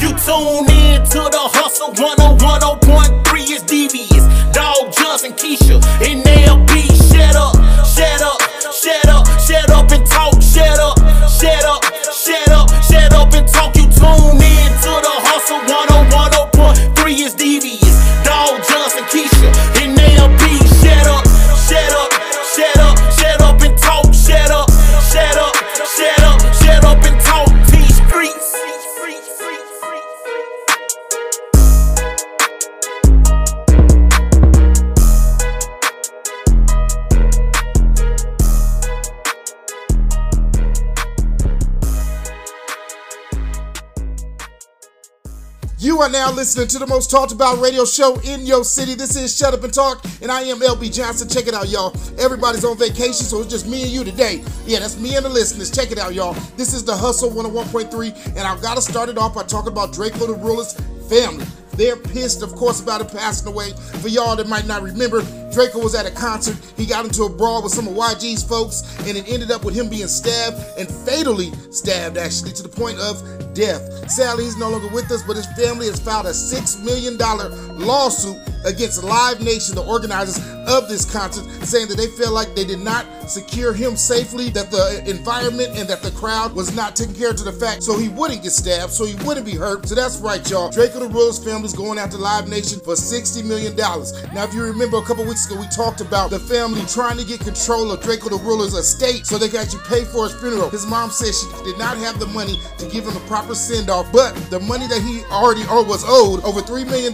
You tune in to the hustle 101.3 is devious. Dog Johnson, Keisha, and LB. Shut up, shut up, shut up, shut up and talk. Shut up, shut up, shut up, shut up and talk. You tune in to the hustle 101.3 is devious. You are now listening to the most talked about radio show in your city. This is Shut Up and Talk, and I am LB Johnson. Check it out, y'all. Everybody's on vacation, so it's just me and you today. Yeah, that's me and the listeners. Check it out, y'all. This is the Hustle 101.3, and I've got to start it off by talking about Drakeo the Ruler's family. They're pissed, of course, about him passing away. For y'all that might not remember, Drakeo was at a concert. He got into a brawl with some of YG's folks, and it ended up with him being stabbed and fatally stabbed, actually, to the point of death. Sadly, he's no longer with us, but his family has filed a $6 million lawsuit against Live Nation, the organizers of this concert, saying that they feel like they did not secure him safely, that the environment and that the crowd was not taken care of to the fact so he wouldn't get stabbed, so he wouldn't be hurt. So that's right, y'all. Drakeo the Ruler's family's going after Live Nation for $60 million. Now, if you remember a couple weeks ago, we talked about the family trying to get control of Drakeo the Ruler's estate so they could actually pay for his funeral. His mom said she did not have the money to give him a proper send off, but the money that he already or was owed, over $3 million,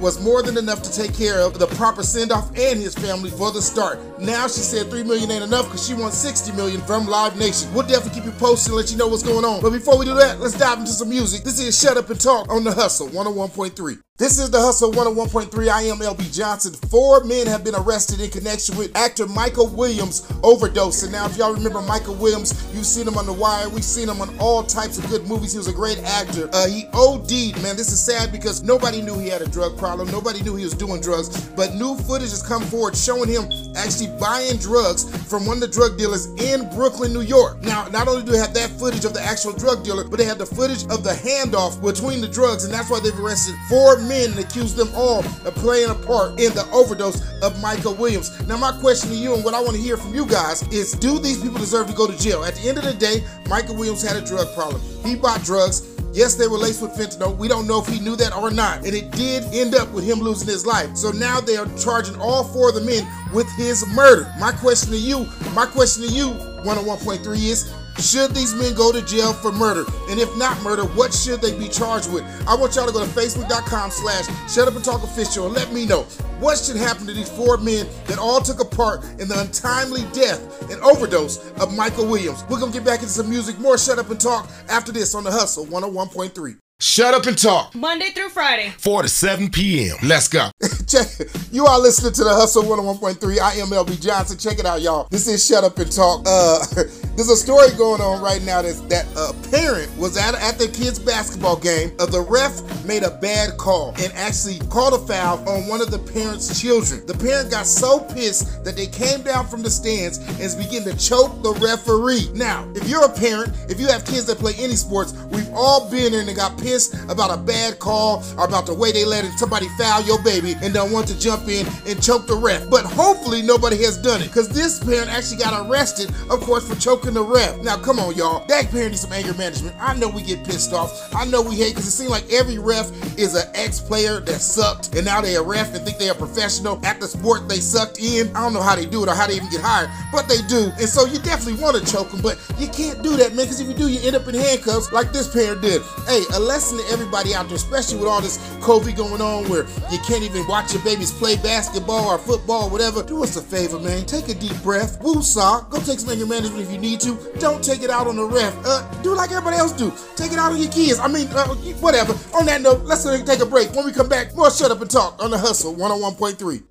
was more than enough to take care of the proper send off and his family for the start. Now she said 3 million ain't enough because she wants 60 million from Live Nation. We'll definitely keep you posted and let you know what's going on. But before we do that, let's dive into some music. This is Shut Up and Talk on The Hustle 101.3. This is the Hustle 101.3. I am LB Johnson. Four men have been arrested in connection with actor Michael Williams overdose. And now, if y'all remember Michael Williams, you've seen him on The Wire. We've seen him on all types of good movies. He was a great actor. Uh, he OD'd, man. This is sad because nobody knew he had a drug problem. Nobody knew he was doing drugs. But new footage has come forward showing him actually buying drugs from one of the drug dealers in Brooklyn, New York. Now, not only do they have that footage of the actual drug dealer, but they have the footage of the handoff between the drugs. And that's why they've arrested four men and accused them all of playing a part in the overdose of Michael Williams. Now, my question to you and what I want to hear from you guys is do these people deserve to go to jail? At the end of the day, Michael Williams had a drug problem. He bought drugs. Yes, they were laced with fentanyl. We don't know if he knew that or not. And it did end up with him losing his life. So now they are charging all four of the men with his murder. My question to you, my question to you, 101.3 is should these men go to jail for murder? And if not murder, what should they be charged with? I want y'all to go to facebook.com slash shut up and talk official and let me know what should happen to these four men that all took a part in the untimely death and overdose of Michael Williams. We're gonna get back into some music, more shut up and talk after this on the hustle 101.3. Shut up and talk. Monday through Friday. 4 to 7 p.m. Let's go. Check it. You are listening to the Hustle 101.3. I am LB Johnson. Check it out, y'all. This is Shut Up and Talk. Uh, there's a story going on right now that's, that a parent was at, at their kid's basketball game. Uh, the ref made a bad call and actually called a foul on one of the parent's children. The parent got so pissed that they came down from the stands and began to choke the referee. Now, if you're a parent, if you have kids that play any sports, we've all been there and got pissed about a bad call or about the way they let somebody foul your baby and don't want to jump in and choke the ref. But hopefully nobody has done it because this parent actually got arrested, of course, for choking the ref. Now, come on, y'all. That parent needs some anger management. I know we get pissed off. I know we hate because it seems like every ref is an ex-player that sucked and now they're a ref and think they're professional at the sport they sucked in. I don't know how they do it or how they even get hired, but they do. And so you definitely want to choke them, but you can't do that, man, because if you do, you end up in handcuffs like this parent did. Hey, a lesson to everybody out there, especially with all this COVID going on where you can't even watch your babies play basketball or football or whatever. Do us a favor, man. Take a deep breath. Woo-saw. Go take some anger management if you need to. Don't take it out on the ref. Uh, do like everybody else do. Take it out on your kids. I mean, uh, whatever. On that note, let's take a break. When we come back, more Shut Up and Talk on The Hustle 101.3.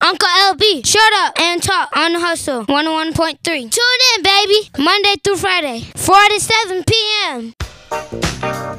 Uncle LB, shut up and talk on the hustle 101.3. Tune in, baby, Monday through Friday, 4 to 7 p.m.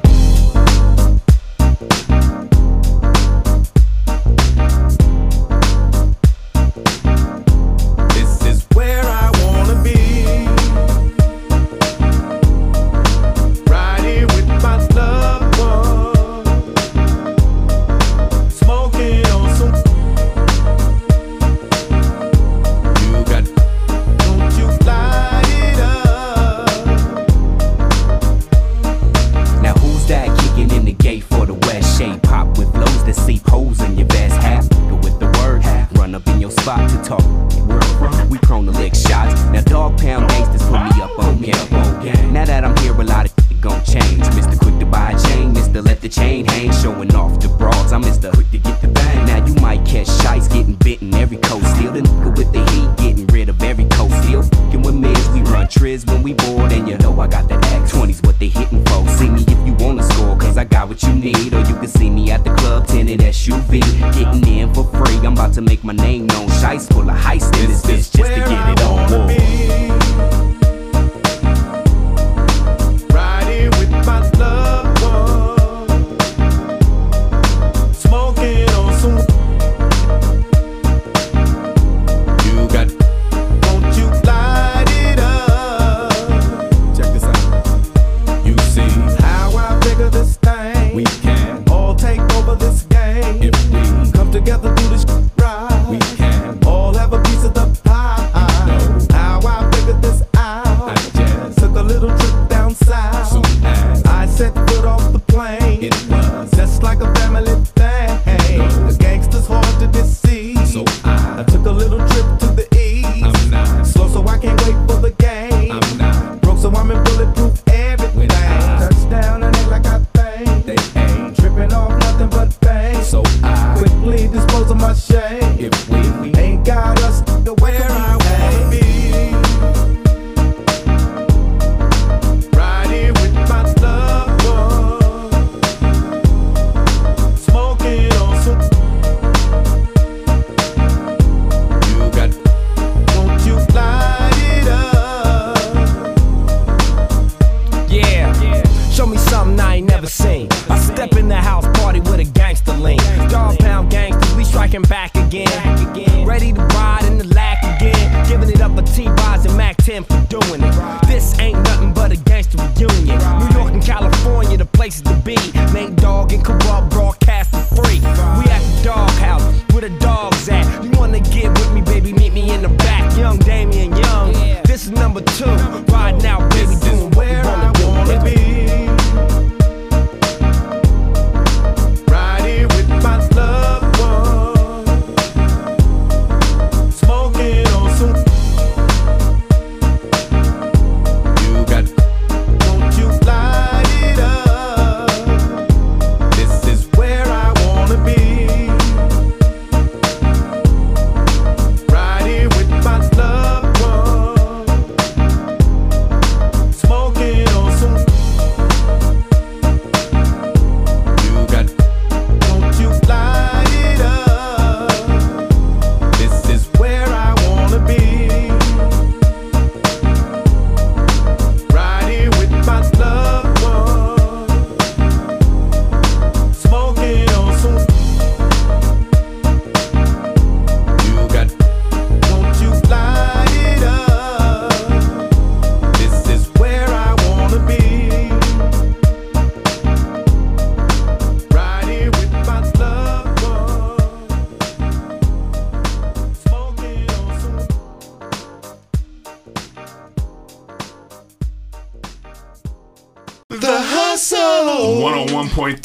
then you know I got that act 20s, what they hitting for. See me if you wanna score, cause I got what you need. Or you can see me at the club, tinted SUV. Getting in for free, I'm about to make my name known. Shice full of heist in this bitch just to get it on. Whoa.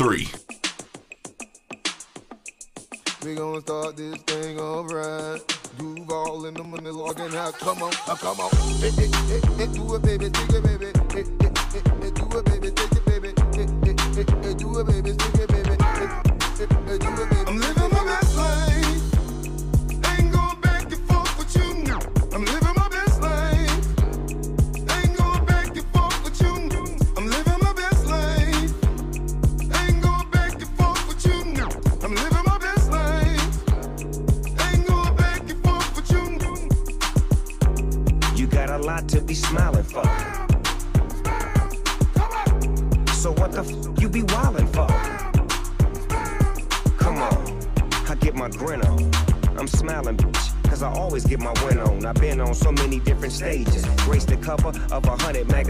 three. We gonna start this.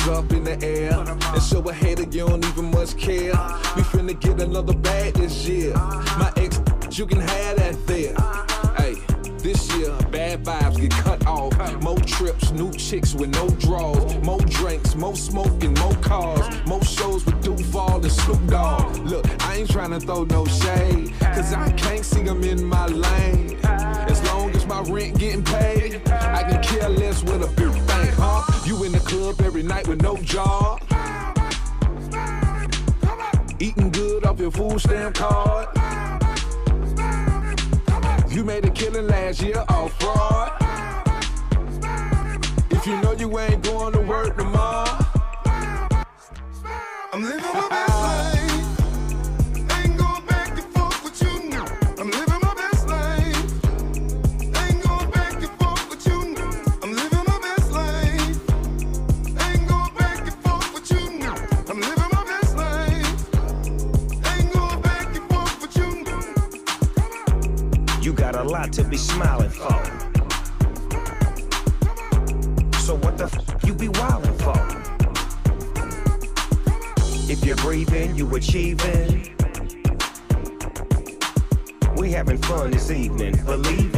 Fingers up in the air and show a hater you don't even much care. We finna get another bag this year. My ex, you can have that there. Hey, this year bad vibes get cut off. More trips, new chicks with no draws. More drinks, more smoking, more cars. More shows with Duval and Snoop Dogg. Look, I ain't tryna throw no shade, cause I can't see them in my lane. My rent getting paid, I can care less with a big thing, huh? You in the club every night with no job. Eating good off your food stamp card. You made a killing last year off fraud. If you know you ain't going to work tomorrow, I'm living my best To be smiling for. So what the f you be wildin' for? If you're breathing, you achieving. We having fun this evening, believe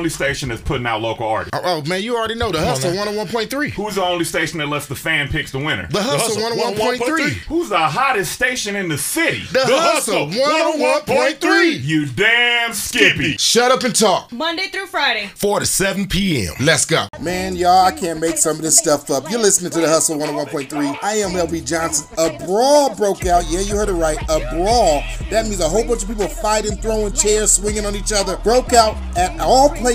only station that's putting out local artists? Oh, oh, man, you already know the Hustle 101.3. Who's the only station that lets the fan picks the winner? The Hustle 101.3. Who's the hottest station in the city? The Hustle 101.3. You damn Skippy. Shut up and talk. Monday through Friday. 4 to 7 p.m. Let's go. Man, y'all, I can't make some of this stuff up. You're listening to the Hustle 101.3. I am LB Johnson. A brawl broke out. Yeah, you heard it right. A brawl. That means a whole bunch of people fighting, throwing chairs, swinging on each other. Broke out at all places.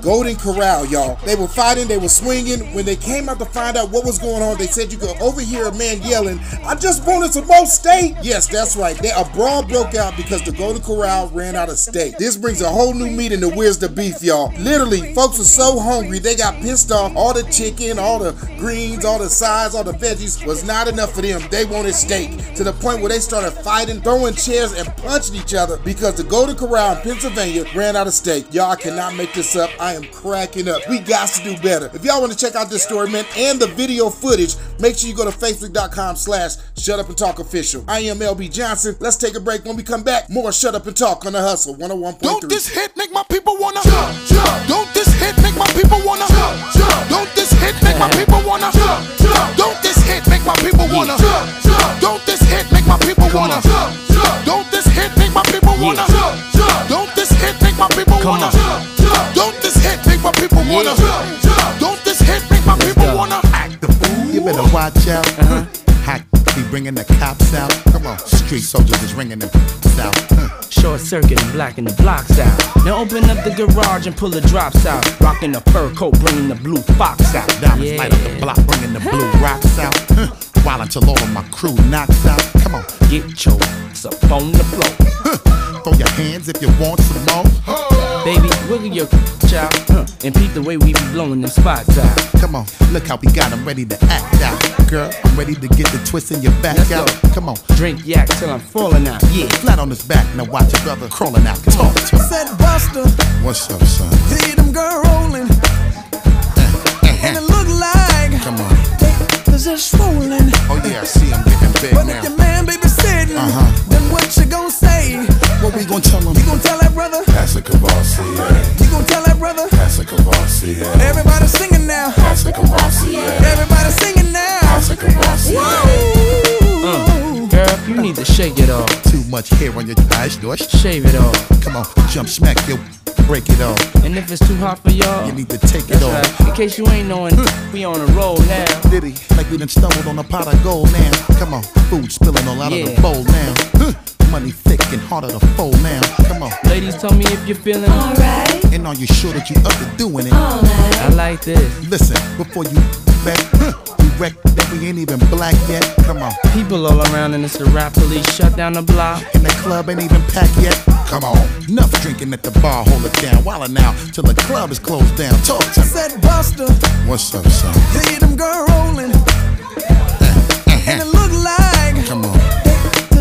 Golden Corral, y'all. They were fighting, they were swinging. When they came out to find out what was going on, they said you could overhear a man yelling, I just wanted some more steak. Yes, that's right. They, a brawl broke out because the Golden Corral ran out of steak. This brings a whole new meaning to Where's the Beef, y'all. Literally, folks were so hungry, they got pissed off. All the chicken, all the greens, all the sides, all the veggies was not enough for them. They wanted steak to the point where they started fighting, throwing chairs, and punching each other because the Golden Corral in Pennsylvania ran out of steak. Y'all cannot make this up. I am cracking up. We got to do better. If y'all want to check out this story, man, and the video footage, make sure you go to facebook.com slash shut up and talk official. I am LB Johnson. Let's take a break. When we come back, more shut up and talk on the hustle 101.3. Don't this hit make my people wanna jump, jump. Don't this hit make my people wanna jump, jump. Don't this hit make my people wanna jump, jump. Don't this hit make my people wanna jump, jump. Don't this hit make my people wanna jump, jump. Don't this hit make my people wanna jump, jump. Don't this hit make my people wanna jump, jump. Don't this hit make my people wanna jump, jump. Don't this hit make my people wanna act the fool. You better watch out. Uh-huh. Hot be bringing the cops out. Come on, street soldiers is ringing them out. Huh. Short circuit and blacking the blocks out. Now open up the garage and pull the drops out. Rocking the fur coat, bringing the blue fox out. Diamonds light up the block, bringing the blue rocks out. Huh. While until all of my crew knocks out. Come on, Get your ass up on the floor. huh. throw your hands if you want some more. Baby, wiggle your child, huh, and peep the way we be blowing them spots out. Come on, look how we got them ready to act out. Girl, I'm ready to get the twist in your back Let's out. go. Come on, Drink yak till I'm falling out. Yeah, flat on his back, now watch your brother crawling out. Talk to him. Said Buster, What's up, son? see them girl rolling, and it look like Come on. they just swollen. Oh yeah, I see him getting big But if your now. man babysitting, Uh-huh. then what you gon' say? What we gonna tell him? You gon' tell that brother? That's a Cavassier. You gon' tell that brother? That's a Cavassier. Everybody singing now. That's a Cavassier. Everybody singing now. That's a Cavassier. Whoa. girl, you need to shake it off. Too much hair on your eyes, Dosh. Shave it off. Come on, jump, smack your, break it off. And if it's too hot for y'all, You need to take it off. right. In case you ain't knowing, hmm. we on a roll now. Diddy, like we done stumbled on a pot of gold now. Come on, food spilling all out of the bowl now. Hmm. Huh, Money thick and harder to fold now. Come on, Ladies, tell me if you're feeling alright. and are you sure that you up to doing it? All right. I like this. Listen, before you back, huh, we wreck that we ain't even black yet. Come on, People all around and it's the rap police shut down the block. and the club ain't even packed yet. Come on, enough drinking at the bar, hold it down. While now, till the club is closed down. Talk to me. Said Buster, What's up, son? see them girl rolling, uh-huh. and it look like Come on.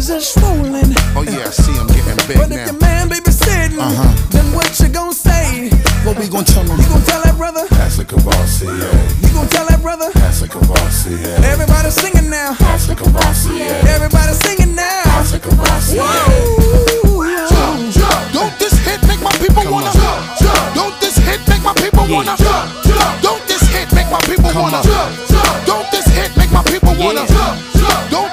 They just swollen. Oh yeah, I see him getting big But if now. your man babysitting, Uh-huh. then what you gonna say? What we gonna tell him? You gonna tell that brother? That's a Cavassier. You gonna tell that brother? That's a Cavassier. Everybody singing now. That's a Cavassier. Everybody singing now. That's a Cavassier. Whoa. Don't this hit make my people wanna Jump, jump. Don't this hit make my people wanna Jump, jump. Don't this hit make my people wanna Jump, jump. Don't this hit make my people wanna Jump, jump. Don't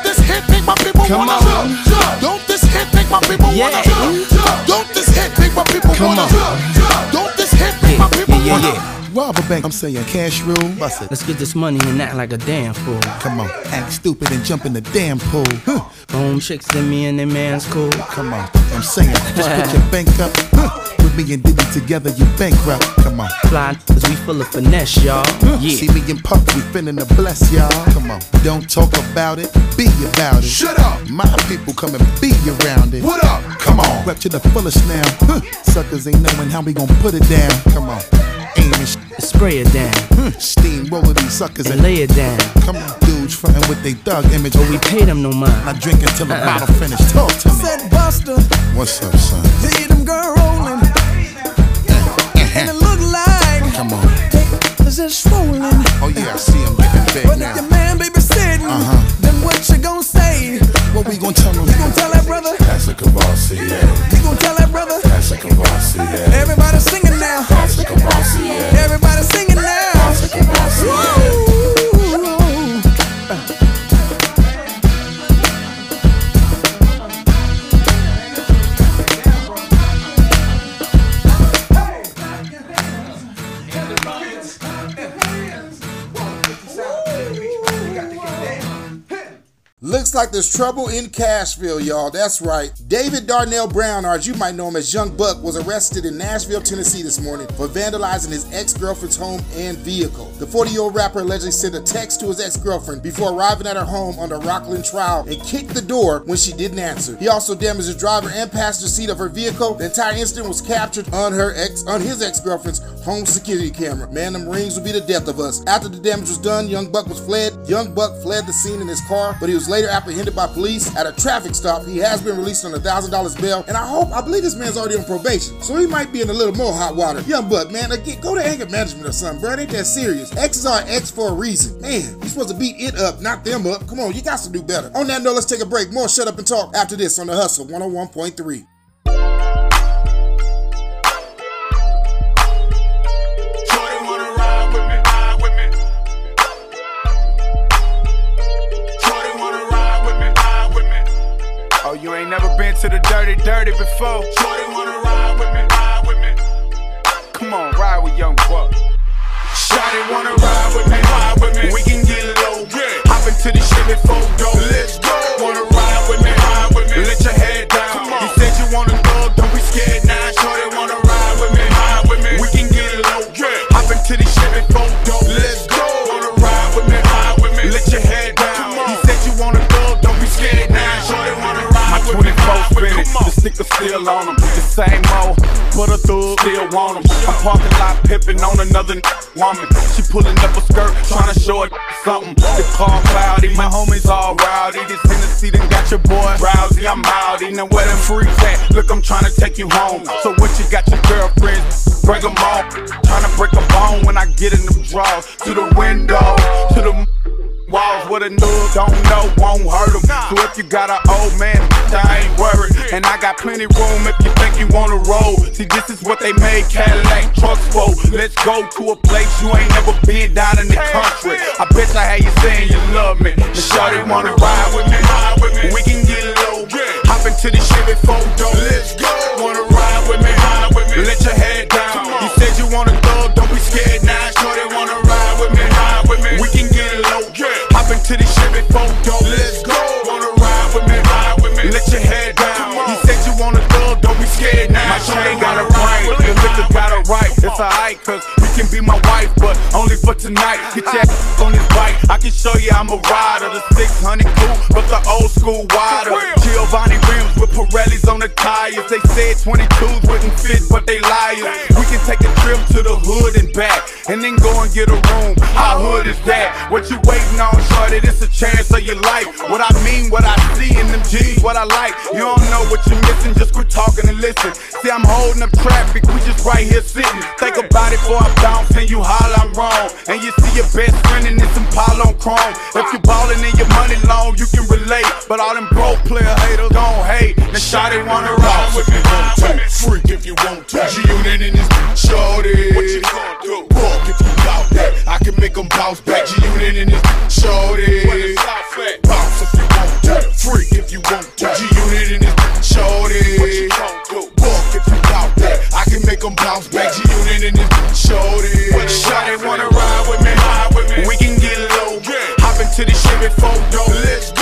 Come wanna on. Jump, jump. Don't this hit make my people Yeah. wanna Jump, jump. Don't this hit make my people Come wanna on. Don't this hit make my people yeah, yeah, wanna yeah. Rob a bank, I'm saying cash rule. Bust it. Let's get this money and act like a damn fool. Come on, act stupid and jump in the damn pool. Huh. Home chicks and me and their man's cool. Come on, I'm saying, just put your bank up. Huh. With me and Diddy together, you bankrupt. Come on. Fly, cause we full of finesse, y'all. Mm. Yeah. See me and Puff, we finna bless y'all. Come on, don't talk about it, be about it. Shut up. My people come and be around it. What up? Come on. Rep to the fullest now. Huh. Suckers ain't knowing how we gon' put it down. Come on, aim and sh- Spray it down huh. steamroller these suckers and and lay it down. come on, dudes frontin' with they thug image. But we pay them no mind. Not drinking till the Uh-uh. bottle finish. Talk to me. Said Buster, What's up, son? see them girl rolling, Come on. they just swollen. Oh yeah, I see him getting big But if your man babysitting, Uh-huh. then what you gon' say? What we gon' tell him? You gon' tell that brother? That's a Cavassier. You gon' tell that brother? That's a Cavassier. Everybody singing now. That's a Cavassier. Everybody singing now. That's a Cavassier. Whoa. Looks like there's trouble in Cashville, y'all. That's right. David Darnell Brown, or as you might know him as Young Buck, was arrested in Nashville, Tennessee this morning for vandalizing his ex-girlfriend's home and vehicle. The 40-year-old rapper allegedly sent a text to his ex-girlfriend before arriving at her home on the Rockland trial and kicked the door when she didn't answer. He also damaged the driver and passenger seat of her vehicle. The entire incident was captured on her ex on his ex-girlfriend's home security camera. Man, them rings will be the death of us. After the damage was done, Young Buck was fled. Young Buck fled the scene in his car, but he was later apprehended by police at a traffic stop. He has been released on a thousand dollars bail, and I hope I believe this man's already on probation, so he might be in a little more hot water. Young Buck, man, again, go to anger management or something, bro. It ain't that serious. X's are X for a reason. Man, you supposed to beat it up, not them up. Come on, you got to do better. On that note, let's take a break. More shut up and talk after this on the Hustle 101.3. ain't never been to the dirty, dirty before? Shorty wanna ride with me, ride with me. Come on, ride with Young Buck. Shorty wanna ride with me, ride with me. We can get low, yeah. Hop into the Chevy photo. Let's go. Wanna ride with me, ride with me. Let your head still on them. The same old, put a thug still want them. I'm parking lot pippin' on another woman. She pulling up a skirt, trying to show it something. The car cloudy, my homies all rowdy. This Tennessee done got your boy rousy. I'm outy. Now where them freaks at? Look, I'm trying to take you home. So what you got your girlfriend? Break them all. Trying to break a bone when I get in them drawers. To the window, to the Walls with a noob, don't know, won't hurt him. So if you got an old man, I ain't worried. And I got plenty room if you think you wanna roll. See, this is what they made Cadillac trucks for. Let's go to a place you ain't never been down in the country. I bet I had you saying you love me. The shorty wanna ride with me, ride with me. We can get low. Hop into the Chevy photo. Let's go. Wanna ride with me, ride with me. Let your head down. Into the Chevy photo. Let's go. Wanna ride with me, ride with me. Let your head down. You said you wanna thug, don't be scared now. My chain got it right, the liquor got a right. It's alright, cause you can be my wife, but only for tonight. Get your uh-huh. ass on this bike. I can show you I'm a rider. The 600 coupe, but the old school wider. Giovanni rims with Pirellis on the tires. They said 22s wouldn't fit, but they liars. We can take a trip to the hood and back, and then go and get a room. How hood is that? What you waiting on, shorty? It's a chance of your life. What I mean, what I see in them jeans, what I like. You don't know what you're missing, just quit talking and listen. See, I'm holding up traffic, we just right here sitting. Think about it before I bounce and you holler I'm wrong. And you see your best friend in this Impala on chrome. If you ballin' in your money long, you can relate. But all them broke player haters gon' hate. Now shawty wanna ride with me, me. Freak if you want to. G-Unit in this shorty. What you gonna do? Walk if you bout that. I can make them bounce back. G-Unit in this shorty. Bounce if you want to. Freak if you want to. G-Unit in this shorty. What you gonna do? Walk if you bout that. I can make them bounce back. G-Unit in this shorty. Shawty wanna ride with me, ride with me. We can get low. Hop into the Chevy photo. Let's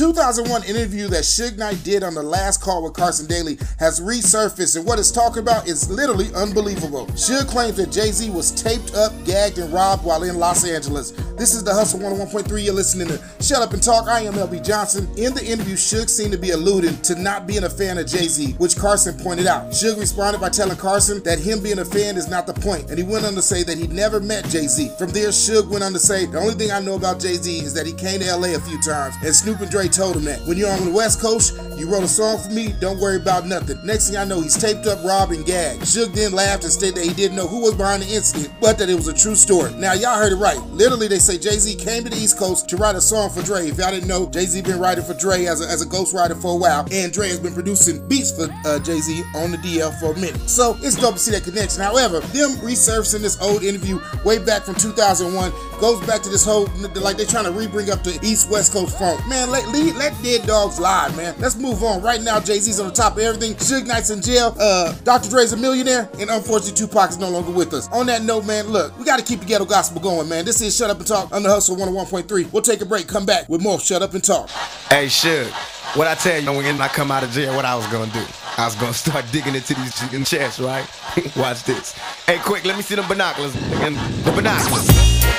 2001 interview that Suge Knight did on the last call with Carson Daly has resurfaced, and what it's talking about is literally unbelievable. Suge claims that Jay Z was taped up, gagged, and robbed while in Los Angeles. This is the Hustle 101.3. You're listening to Shut Up and Talk. I am LB Johnson. In the interview, Suge seemed to be alluding to not being a fan of Jay Z, which Carson pointed out. Suge responded by telling Carson that him being a fan is not the point, and he went on to say that he never met Jay Z. From there, Suge went on to say, The only thing I know about Jay Z is that he came to LA a few times, and Snoop and Dre told him that. When you're on the West Coast, you wrote a song for me, don't worry about nothing. Next thing I know, he's taped up, robbed, and gagged. Suge then laughed and stated that he didn't know who was behind the incident, but that it was a true story. Now, y'all heard it right. Literally, they say Jay Z came to the East Coast to write a song for Dre. If y'all didn't know, Jay Z been writing for Dre as a, as a ghostwriter for a while, and Dre has been producing beats for uh, Jay Z on the DL for a minute. So it's dope to see that connection. However, them resurfacing this old interview way back from 2001 goes back to this whole like they're trying to re-bring up the East West Coast funk. Man, let let, dead dogs lie, man. Let's move on. Right now, Jay Z's on the top of everything. Suge Knight's in jail. Uh, Dr. Dre's a millionaire, and unfortunately, Tupac is no longer with us. On that note, man, look, we got to keep the ghetto gospel going, man. This is Shut Up and Talk on the Hustle 101.3. We'll take a break. Come back with more Shut Up and Talk. Hey, Suge, what I tell you when I come out of jail, what I was gonna do? I was gonna start digging into these chicken chests, right? Watch this. Hey, quick, let me see them binoculars. The binoculars.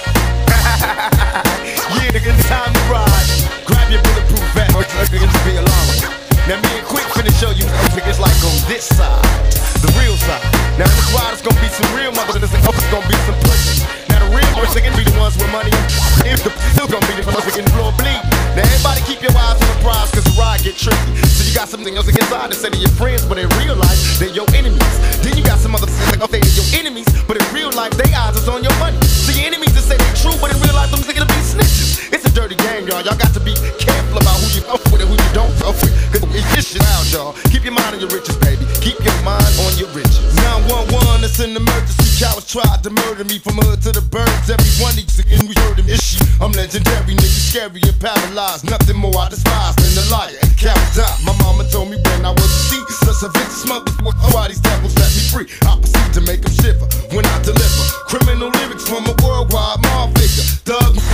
yeah, nigga, time to ride. Grab your bulletproof vest, nigga, just be alarmed. Now me and Quick finna show you niggas like on this side, the real side. Now in this ride it's gonna be some real motherfuckers and it's gonna be some pussies. Now the real ones gonna be the ones with money. If the still gonna be the ones that can blow bleed. Now everybody keep your eyes on the prize cause the ride get tricky. So you got something else inside to say to your friends, but in real life, they're your enemies. Then you got some other things like, okay, they're your enemies, but in real life, they eyes is on your money. So your enemies that say they true, but in real life, them niggas be snitches. It's a dirty game, y'all. Y'all got don't with. Cause it's shit out, y'all. Keep your mind on your riches, baby. Keep your mind on your riches. 911, it's an emergency. Cowards tried to murder me from hood to the birds. Everyone needs to and we heard him issue. I'm legendary, nigga, scary and paralyzed. Nothing more I despise than a liar. Cowards die. My mama told me when I was a seed. Such a vicious motherfucker. Why these devils set me free? I proceed to make them shiver when I deliver. Criminal lyrics from a worldwide mob figure.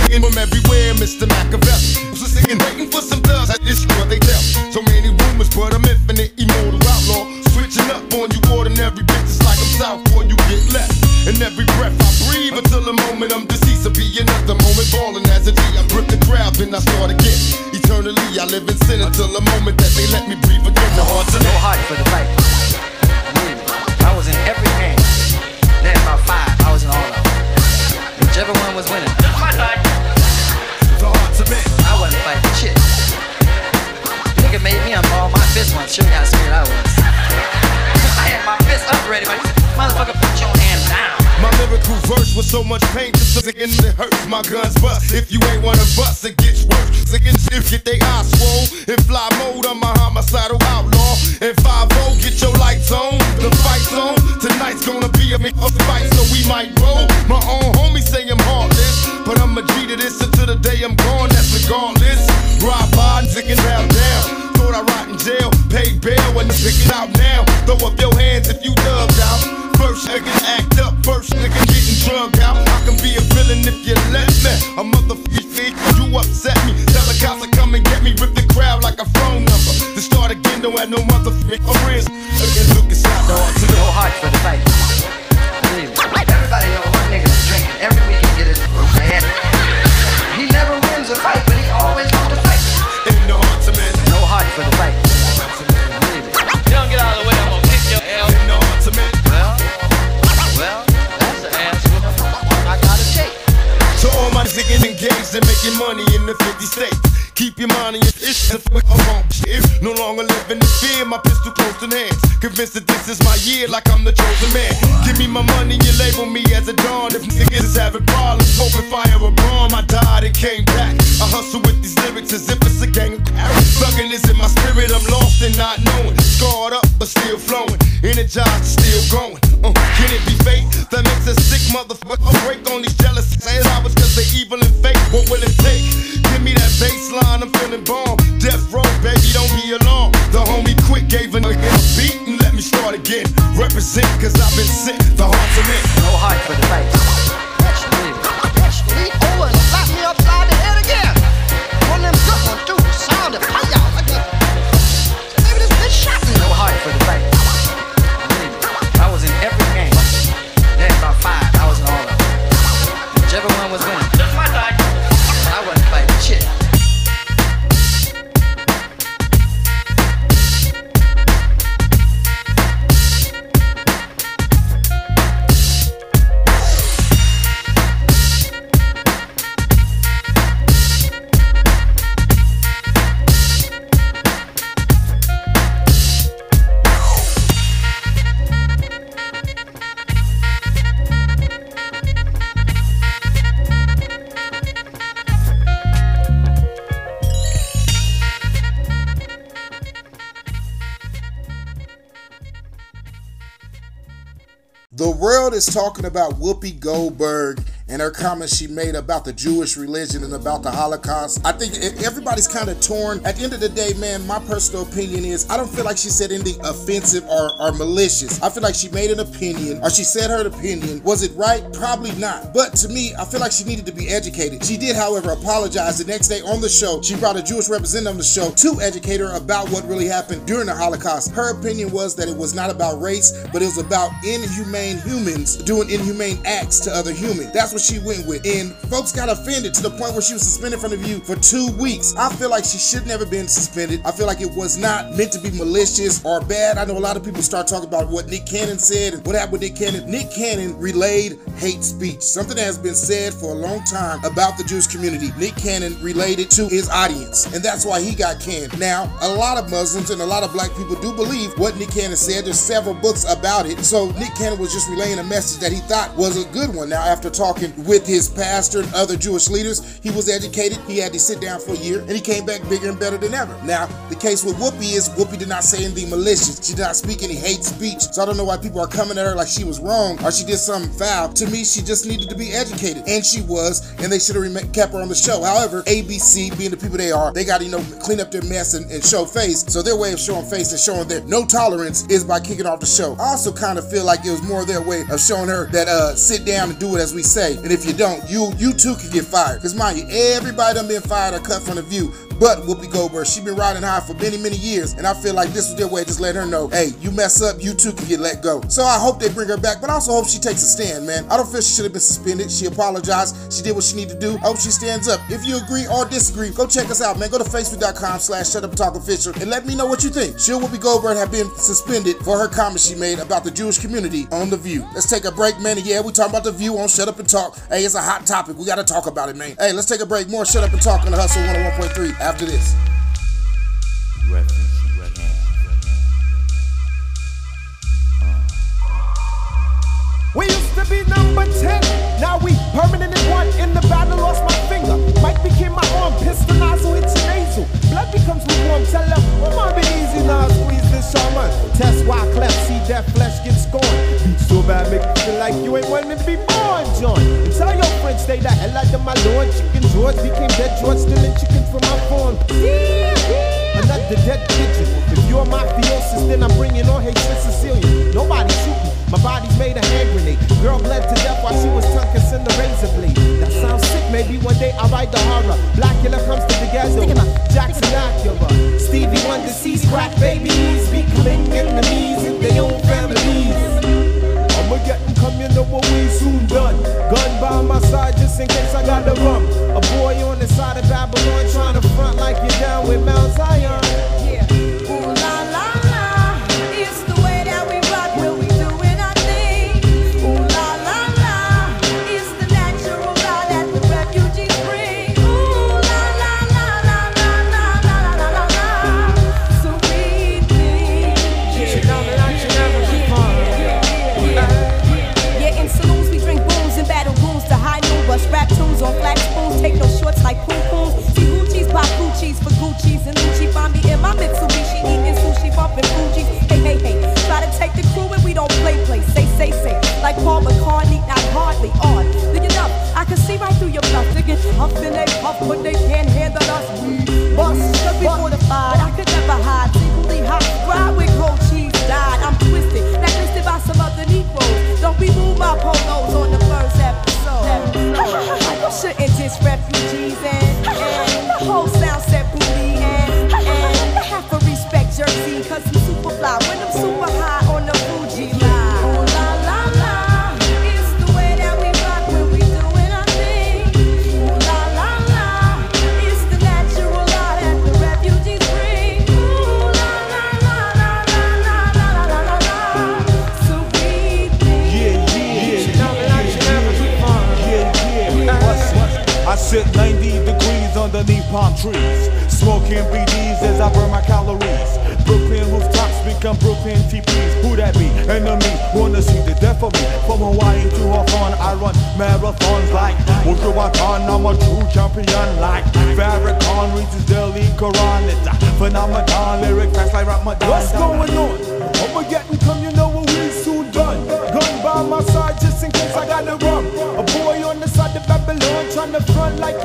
In from everywhere, Mr. Machiavelli. So singing, waiting for some thugs. It's what they tell. So many rumors, but I'm infinite, immortal outlaw. Switching up on you, ordinary bitches like I'm south, you get left. And every breath I breathe until the moment I'm deceased, will be another moment balling as a G. I grip the crowd, then I start again. Eternally, I live in sin until the moment that they let me breathe again. The heart's No heart for the fight. Mm. I was in every game. Then about five, I was in all of them. Whichever one was winning. So much pain, just so it hurts. My guns bust. If you ain't wanna bust, it gets worse. Sick and shit, get they eyes swole. In fly mode, I'm a homicidal outlaw. And 5 get your lights on. The fight's on. Tonight's gonna be a, a fight, so we might roll. My own homies say I'm heartless. But I'm a G to this until the day I'm gone, that's regardless. And tick it down, down. Jail, pay bail when pick it out now. Throw up your hands if you dubbed out. First nigga act up, first nigga getting drugged out. I can be a villain if you let me. A motherfucker, you upset me. Tell the cops to come and get me, rip the crowd like a phone number. To start again, don't have no. Again, look inside the heart to the No for the fight. In making money in the 50 states. Keep your mind on your ish if we wrong shit. No longer living in fear, my pistol close in hands. Convinced that this is my year, like I'm the chosen man. Give me my money, you label me as a dawn. If niggas is having problems, open fire a bomb. I died and came back. I hustle with these lyrics as if it's a gang of cowards. Thugging is in my spirit, I'm lost and not knowing. Scarred up, but still flowing. Energized, still going. Uh, can it be fate that makes a sick motherfucker break on these jealous hours cause they evil and fake? What will it take? Give me that baseline, I'm feeling bomb. Death row, baby, don't be alarmed. The homie quick gave a nigga a beat and let me start again. Represent cause I've been sick, the heart's a man. No heart for the fight. Believe me. Lean over oh, and slap me upside the head again. One of them good ones, too. Sound of fire. Maybe this bitch shot me. No heart for the fight. Is talking about Whoopi Goldberg and her comments she made about the Jewish religion and about the Holocaust. I think everybody's kind of torn. At the end of the day, man, my personal opinion is I don't feel like she said anything offensive or, or malicious. I feel like she made an opinion or she said her opinion. Was it right? Probably not. But to me, I feel like she needed to be educated. She did, however, apologize the next day on the show. She brought a Jewish representative on the show to educate her about what really happened during the Holocaust. Her opinion was that it was not about race, but it was about inhumane humans doing inhumane acts to other humans. That's what she went with. And folks got offended to the point where she was suspended from the view for two weeks. I feel like she should never been suspended. I feel like it was not meant to be malicious or bad. I know a lot of people start talking about what Nick Cannon said and what happened with Nick Cannon. Nick Cannon relayed hate speech, something that has been said for a long time about the Jewish community. Nick Cannon relayed it to his audience, and that's why he got canned. Now, a lot of Muslims and a lot of black people do believe what Nick Cannon said. There's several books about it. So Nick Cannon was just relaying a message that he thought was a good one. Now, after talking with his pastor and other Jewish leaders. He was educated. He had to sit down for a year, and he came back bigger and better than ever. Now, the case with Whoopi is Whoopi did not say anything malicious. She did not speak any hate speech. So I don't know why people are coming at her like she was wrong or she did something foul. To me, she just needed to be educated, and she was, and they should have kept her on the show. However, ABC, being the people they are, they got to you know clean up their mess and, and show face. So their way of showing face and showing their no tolerance is by kicking off the show. I also kind of feel like it was more their way of showing her that uh sit down and do it as we say, and if you don't, you you too could get fired. Because mind you, everybody done been fired or cut from the view. But Whoopi Goldberg, She's been riding high for many, many years, and I feel like this was their way of just letting her know, hey, you mess up, you too can get let go. So I hope they bring her back, but I also hope she takes a stand, man. I don't feel she should have been suspended. She apologized. She did what she needed to do. I hope she stands up. If you agree or disagree, go check us out, man. Go to facebook.com slash shut up and talk official and let me know what you think. Should Whoopi Goldberg have been suspended for her comments she made about the Jewish community on The View? Let's take a break, man. And yeah, we talking about The View on Shut Up and Talk. Hey, it's a hot topic. We got to talk about it, man. Hey, let's take a break. More Shut Up and Talk on the Hustle 101.3 after this. We used to be number 10, now we permanent in one. In the battle, lost my finger. Mike became my arm, pistol nozzle hits your nasal. Blood becomes lukewarm, tell them, come on, be easy now, squeeze this shaman. Test why cleft, see that flesh get scorned. So bad, make you feel like you ain't wanting to be born, John. Tell your friends, stay the hell out of my lord. Chicken George became dead George, stealing chicken from my farm. Another dead pigeon. If you're mafiosis, then I'm bringing on hatred Sicilian. Nobody shoot me. My body's made a hand grenade. Girl bled to death while she was tongue kissing the razor blade. That sounds sick. Maybe one day I'll write the horror. Blacula comes to the ghetto. Jackson Acura. Stevie Wonder sees crack babies becoming enemies in their own families. I'ma get come, you know what we soon done. Gun by my side just in case I got the rum. A boy on the side of Babylon trying to front like you're down with Mount Zion. Palm trees, smoking BDs as I burn my calories. Brooklyn rooftops become Brooklyn TPs. Who that be? Enemy wanna see the death of me. From Hawaii to Hawthorne, I run marathons like Watan. I'm a true champion like Farrakhan reaches Delhi Quran. It's a phenomenon. Lyric facts like Ramadan. What's going on? And come, you know what we soon done. Gun by my side just in case I got the rum. A boy on the side of Babylon trying to front like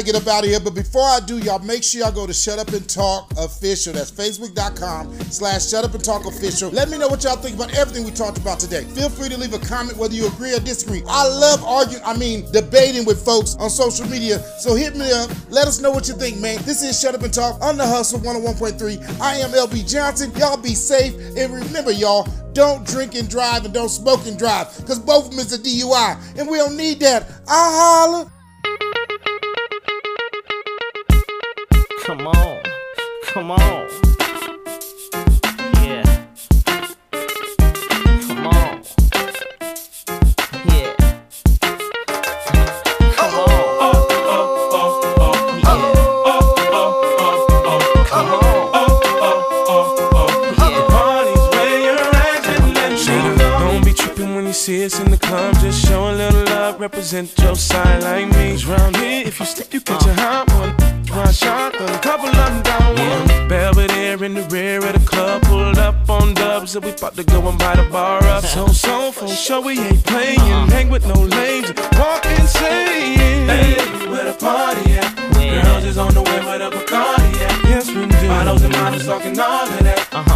Gotta get up out of here, but before I do, y'all make sure y'all go to Shut Up and Talk Official. That's facebook.com slash Shut Up and Talk Official. Let me know what y'all think about everything we talked about today. Feel free to leave a comment whether you agree or disagree. I love arguing, I mean, debating with folks on social media. So hit me up. Let us know what you think, man. This is Shut Up and Talk on the Hustle 101.3. I am LB Johnson. Y'all be safe. And remember, y'all, don't drink and drive and don't smoke and drive because both of them is a DUI. And we don't need that. I holla. Come on. Come on. Yeah. Come on. Yeah. Come on. Oh, oh, oh, oh, oh, oh, oh, oh, oh, oh. Come on, oh, oh, oh, oh. Don't be tripping when you see us in the club. Just show a little love, represent your side about to go and buy the bar up. So, so, for sure, we ain't playing. Uh-huh. Hang with no lames, walk insane. Hey, where the party at? Girls is on the way where the Bacardi at. Yes, we do. Bottles and models talking all of that. Uh-huh.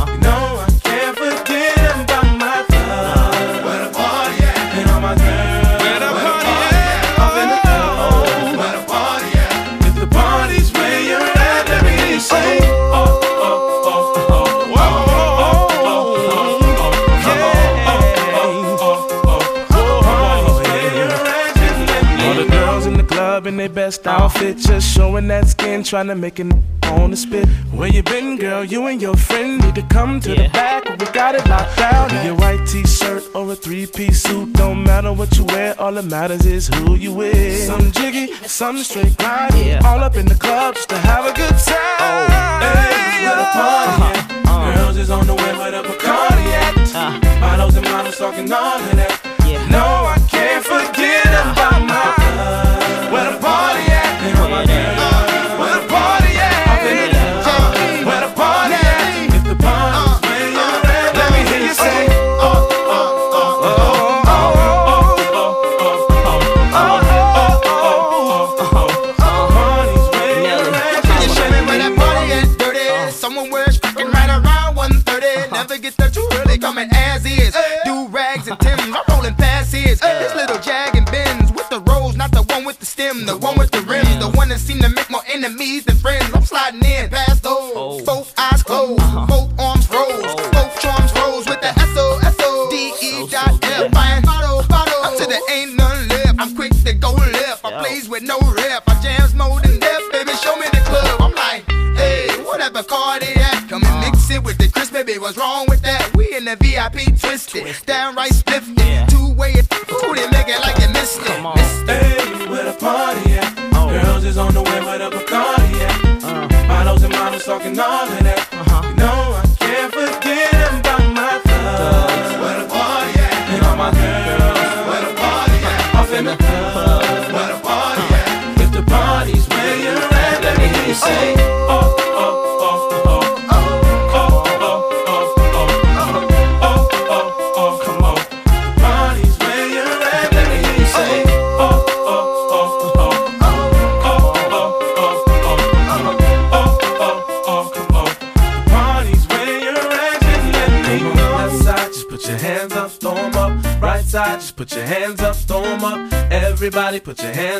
Outfit, just showing that skin, trying to make it on the spit. Where you been, girl? You and your friend need to come to the back. We got it locked down. In your white t-shirt or a three-piece suit, don't matter what you wear. All that matters is who you with. Some jiggy, some straight grind. All up in the club just to have a good time. Oh, Hey, where the party uh-huh. at? Uh-huh. Girls is on the way where the Bacardi at. Uh-huh. Bottles and models talking all of that. No, I can't forget about my love. Where the party at? And all my name. What's wrong with that? We in the VIP twisted, downright Everybody put your hands